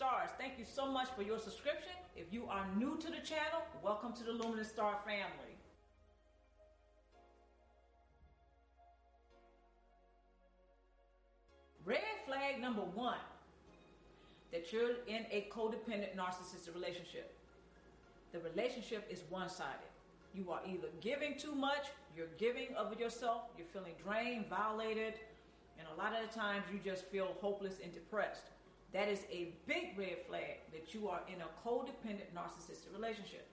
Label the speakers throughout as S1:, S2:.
S1: Stars, thank you so much for your subscription. If you are new to the channel, welcome to the Luminous Star family. Red flag number one that you're in a codependent narcissistic relationship. The relationship is one sided. You are either giving too much, you're giving of yourself, you're feeling drained, violated, and a lot of the times you just feel hopeless and depressed. That is a big red flag that you are in a codependent narcissistic relationship.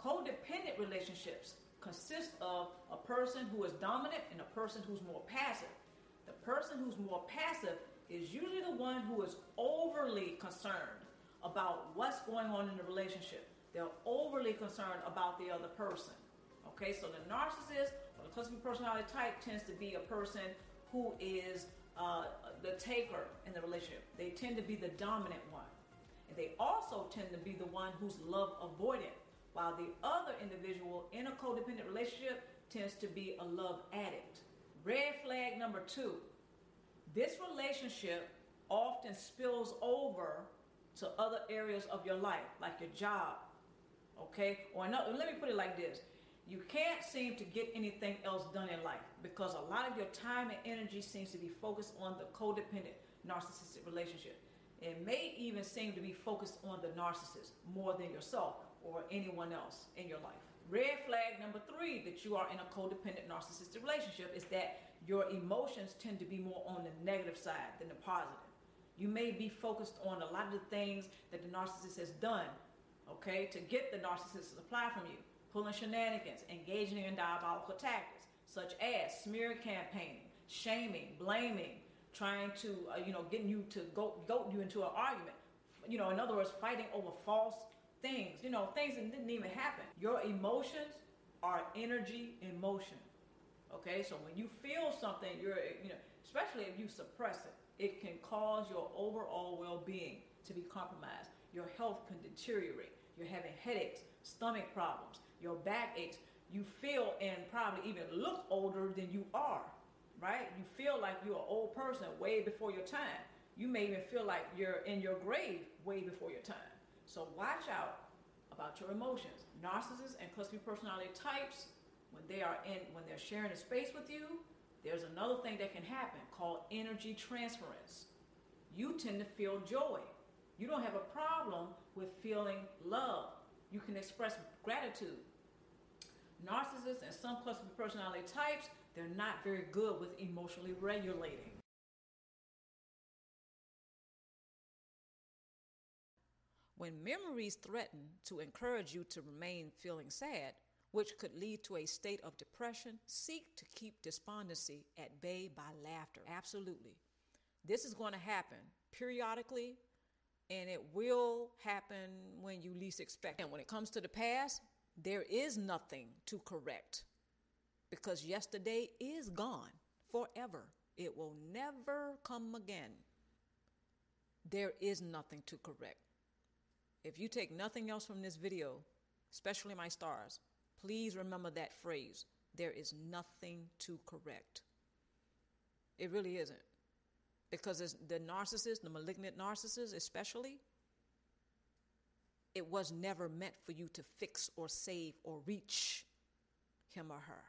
S1: Codependent relationships consist of a person who is dominant and a person who's more passive. The person who's more passive is usually the one who is overly concerned about what's going on in the relationship. They're overly concerned about the other person. Okay, so the narcissist or the cluster personality type tends to be a person who is uh, the taker in the relationship. They tend to be the dominant one. And they also tend to be the one who's love avoidant, while the other individual in a codependent relationship tends to be a love addict. Red flag number two this relationship often spills over to other areas of your life, like your job. Okay? Or another, let me put it like this you can't seem to get anything else done in life because a lot of your time and energy seems to be focused on the codependent narcissistic relationship. It may even seem to be focused on the narcissist more than yourself or anyone else in your life. Red flag number three that you are in a codependent narcissistic relationship is that your emotions tend to be more on the negative side than the positive. You may be focused on a lot of the things that the narcissist has done, okay, to get the narcissist to supply from you pulling shenanigans, engaging in diabolical tactics, such as smear campaigning, shaming, blaming, trying to, uh, you know, getting you to go goat you into an argument. You know, in other words, fighting over false things, you know, things that didn't even happen. Your emotions are energy in motion. Okay, so when you feel something, you're, you know, especially if you suppress it, it can cause your overall well being to be compromised. Your health can deteriorate. You're having headaches, stomach problems, your back aches, you feel and probably even look older than you are, right? You feel like you're an old person way before your time. You may even feel like you're in your grave way before your time. So watch out about your emotions. Narcissists and cluster personality types, when they are in when they're sharing a space with you, there's another thing that can happen called energy transference. You tend to feel joy. You don't have a problem with feeling love. You can express gratitude narcissists and some cluster personality types, they're not very good with emotionally regulating. When memories threaten to encourage you to remain feeling sad, which could lead to a state of depression, seek to keep despondency at bay by laughter. Absolutely. This is going to happen periodically, and it will happen when you least expect. It. And when it comes to the past, there is nothing to correct because yesterday is gone forever. It will never come again. There is nothing to correct. If you take nothing else from this video, especially my stars, please remember that phrase. There is nothing to correct. It really isn't. Because the narcissist, the malignant narcissist especially, it was never meant for you to fix or save or reach him or her.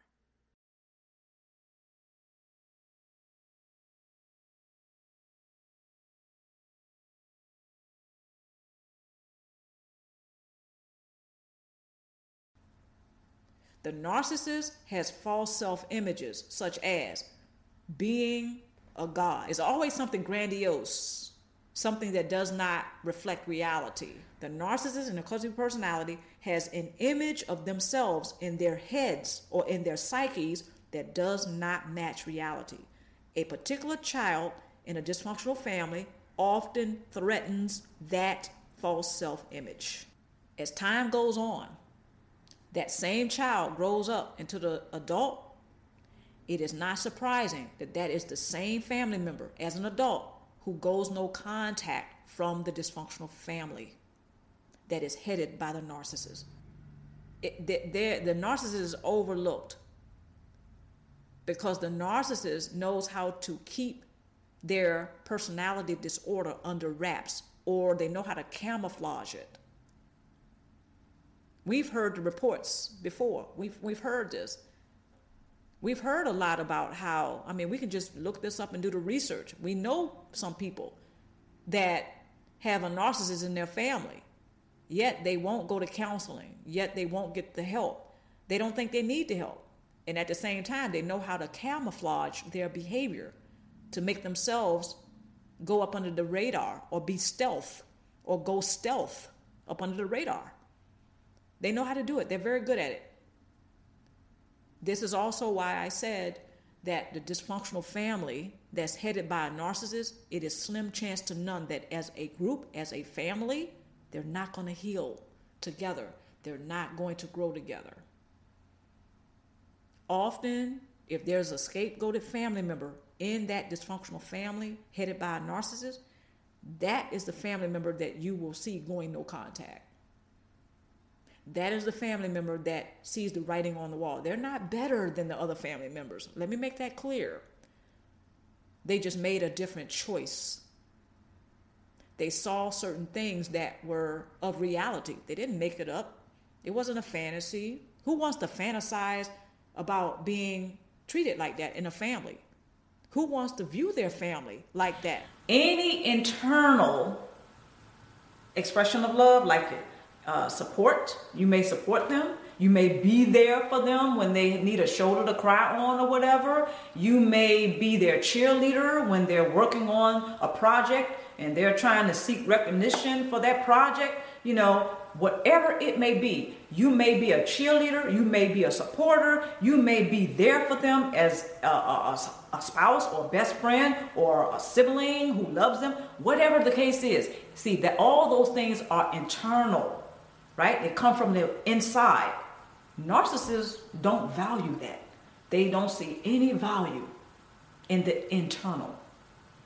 S1: The narcissist has false self images, such as being a god. It's always something grandiose, something that does not reflect reality. The narcissist and the cluster personality has an image of themselves in their heads or in their psyches that does not match reality. A particular child in a dysfunctional family often threatens that false self image. As time goes on, that same child grows up into the adult it is not surprising that that is the same family member as an adult who goes no contact from the dysfunctional family that is headed by the narcissist. It, the, the narcissist is overlooked because the narcissist knows how to keep their personality disorder under wraps or they know how to camouflage it. We've heard the reports before. We've, we've heard this. We've heard a lot about how, I mean, we can just look this up and do the research. We know some people that have a narcissist in their family, yet they won't go to counseling, yet they won't get the help. They don't think they need the help. And at the same time, they know how to camouflage their behavior to make themselves go up under the radar or be stealth or go stealth up under the radar. They know how to do it, they're very good at it. This is also why I said that the dysfunctional family that's headed by a narcissist, it is slim chance to none that as a group, as a family, they're not going to heal together. They're not going to grow together. Often, if there's a scapegoated family member in that dysfunctional family headed by a narcissist, that is the family member that you will see going no contact. That is the family member that sees the writing on the wall. They're not better than the other family members. Let me make that clear. They just made a different choice. They saw certain things that were of reality. They didn't make it up, it wasn't a fantasy. Who wants to fantasize about being treated like that in a family? Who wants to view their family like that? Any internal expression of love, like it uh, support. You may support them. You may be there for them when they need a shoulder to cry on or whatever. You may be their cheerleader when they're working on a project and they're trying to seek recognition for that project. You know, whatever it may be, you may be a cheerleader, you may be a supporter, you may be there for them as a, a, a, spouse or best friend or a sibling who loves them, whatever the case is. See, that all those things are internal right? They come from the inside. Narcissists don't value that. They don't see any value in the internal.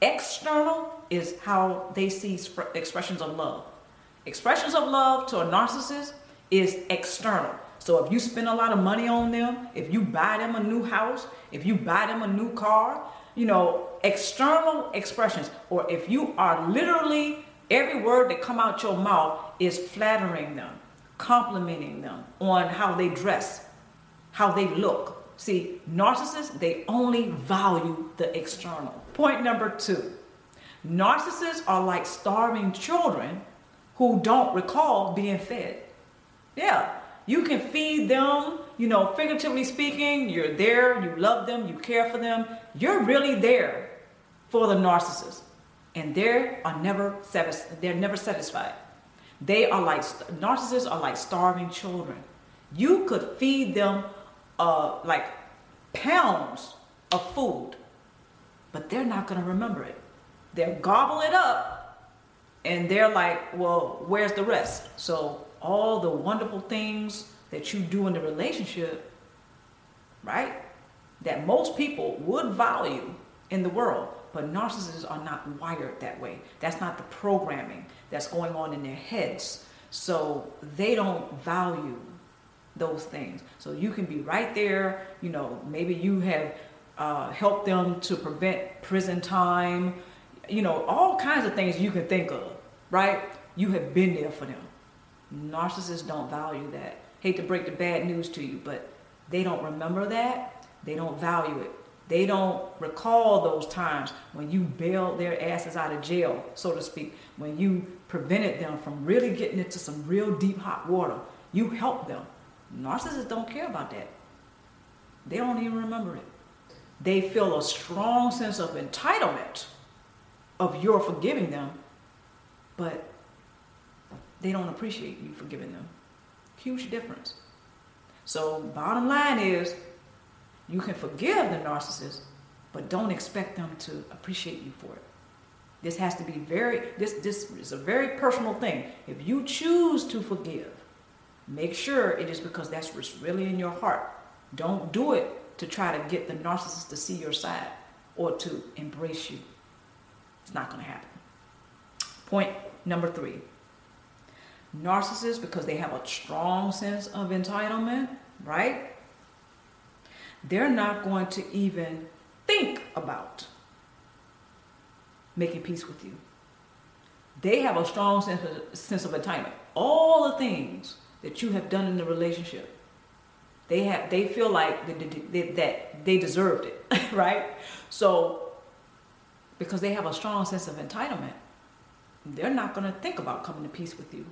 S1: External is how they see expressions of love. Expressions of love to a narcissist is external. So if you spend a lot of money on them, if you buy them a new house, if you buy them a new car, you know, external expressions, or if you are literally every word that come out your mouth is flattering them, complimenting them on how they dress, how they look. See, narcissists, they only value the external. Point number two narcissists are like starving children who don't recall being fed. Yeah, you can feed them, you know, figuratively speaking, you're there, you love them, you care for them. You're really there for the narcissist. And they are never they're never satisfied. They are like narcissists are like starving children. You could feed them uh, like pounds of food, but they're not going to remember it. They'll gobble it up, and they're like, "Well, where's the rest?" So all the wonderful things that you do in the relationship, right? That most people would value in the world, but narcissists are not wired that way. That's not the programming that's going on in their heads. So they don't value those things. So you can be right there, you know, maybe you have uh, helped them to prevent prison time, you know, all kinds of things you can think of, right? You have been there for them. Narcissists don't value that. Hate to break the bad news to you, but they don't remember that. They don't value it. They don't recall those times when you bailed their asses out of jail, so to speak, when you prevented them from really getting into some real deep hot water. You helped them. Narcissists don't care about that. They don't even remember it. They feel a strong sense of entitlement of your forgiving them, but they don't appreciate you forgiving them. Huge difference. So, bottom line is you can forgive the narcissist, but don't expect them to appreciate you for it. This has to be very, this, this is a very personal thing. If you choose to forgive, make sure it is because that's what's really in your heart. Don't do it to try to get the narcissist to see your side or to embrace you. It's not going to happen. Point number three narcissists, because they have a strong sense of entitlement, right? They're not going to even think about making peace with you. They have a strong sense of, sense of entitlement. All the things that you have done in the relationship, they have they feel like that, that they deserved it, right? So because they have a strong sense of entitlement, they're not going to think about coming to peace with you.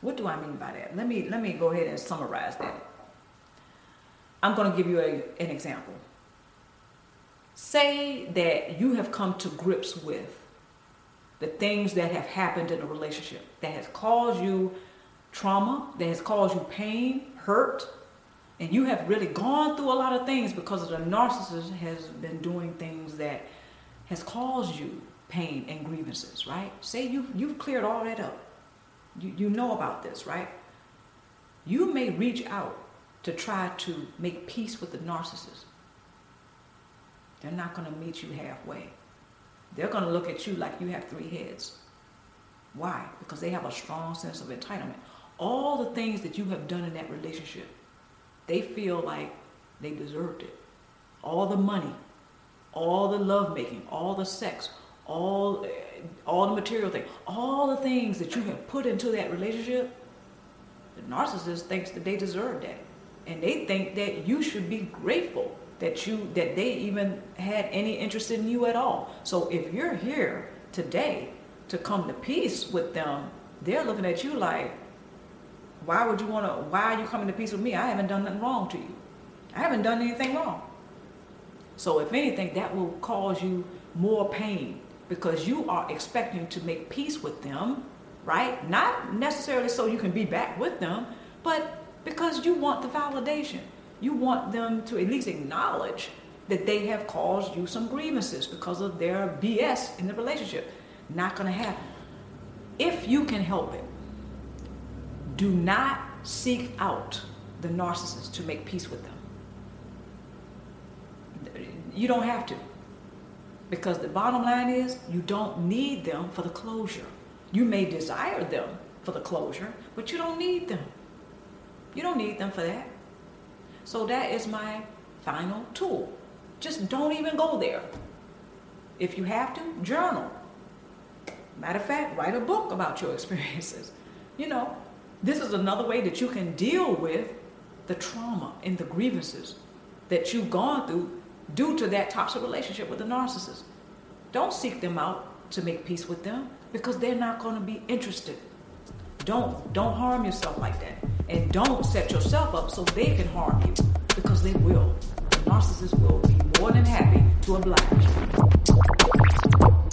S1: What do I mean by that? Let me let me go ahead and summarize that. I'm going to give you a, an example. Say that you have come to grips with the things that have happened in a relationship that has caused you trauma, that has caused you pain, hurt, and you have really gone through a lot of things because the narcissist has been doing things that has caused you pain and grievances, right? Say you you've cleared all that up. You you know about this, right? You may reach out to try to make peace with the narcissist. They're not going to meet you halfway. They're going to look at you like you have three heads. Why? Because they have a strong sense of entitlement. All the things that you have done in that relationship, they feel like they deserved it. All the money, all the lovemaking, all the sex, all all the material things, all the things that you have put into that relationship, the narcissist thinks that they deserve that. And they think that you should be grateful that you that they even had any interest in you at all. So if you're here today to come to peace with them, they're looking at you like, why would you want to? Why are you coming to peace with me? I haven't done nothing wrong to you. I haven't done anything wrong. So if anything, that will cause you more pain because you are expecting to make peace with them, right? Not necessarily so you can be back with them, but because you want the validation. You want them to at least acknowledge that they have caused you some grievances because of their BS in the relationship. Not going to happen. If you can help it, do not seek out the narcissist to make peace with them. You don't have to. Because the bottom line is, you don't need them for the closure. You may desire them for the closure, but you don't need them. You don't need them for that. So that is my final tool. Just don't even go there. If you have to, journal. Matter of fact, write a book about your experiences. You know, this is another way that you can deal with the trauma and the grievances that you've gone through due to that toxic relationship with the narcissist. Don't seek them out to make peace with them because they're not going to be interested. Don't don't harm yourself like that. And don't set yourself up so they can harm you because they will. The narcissist will be more than happy to oblige.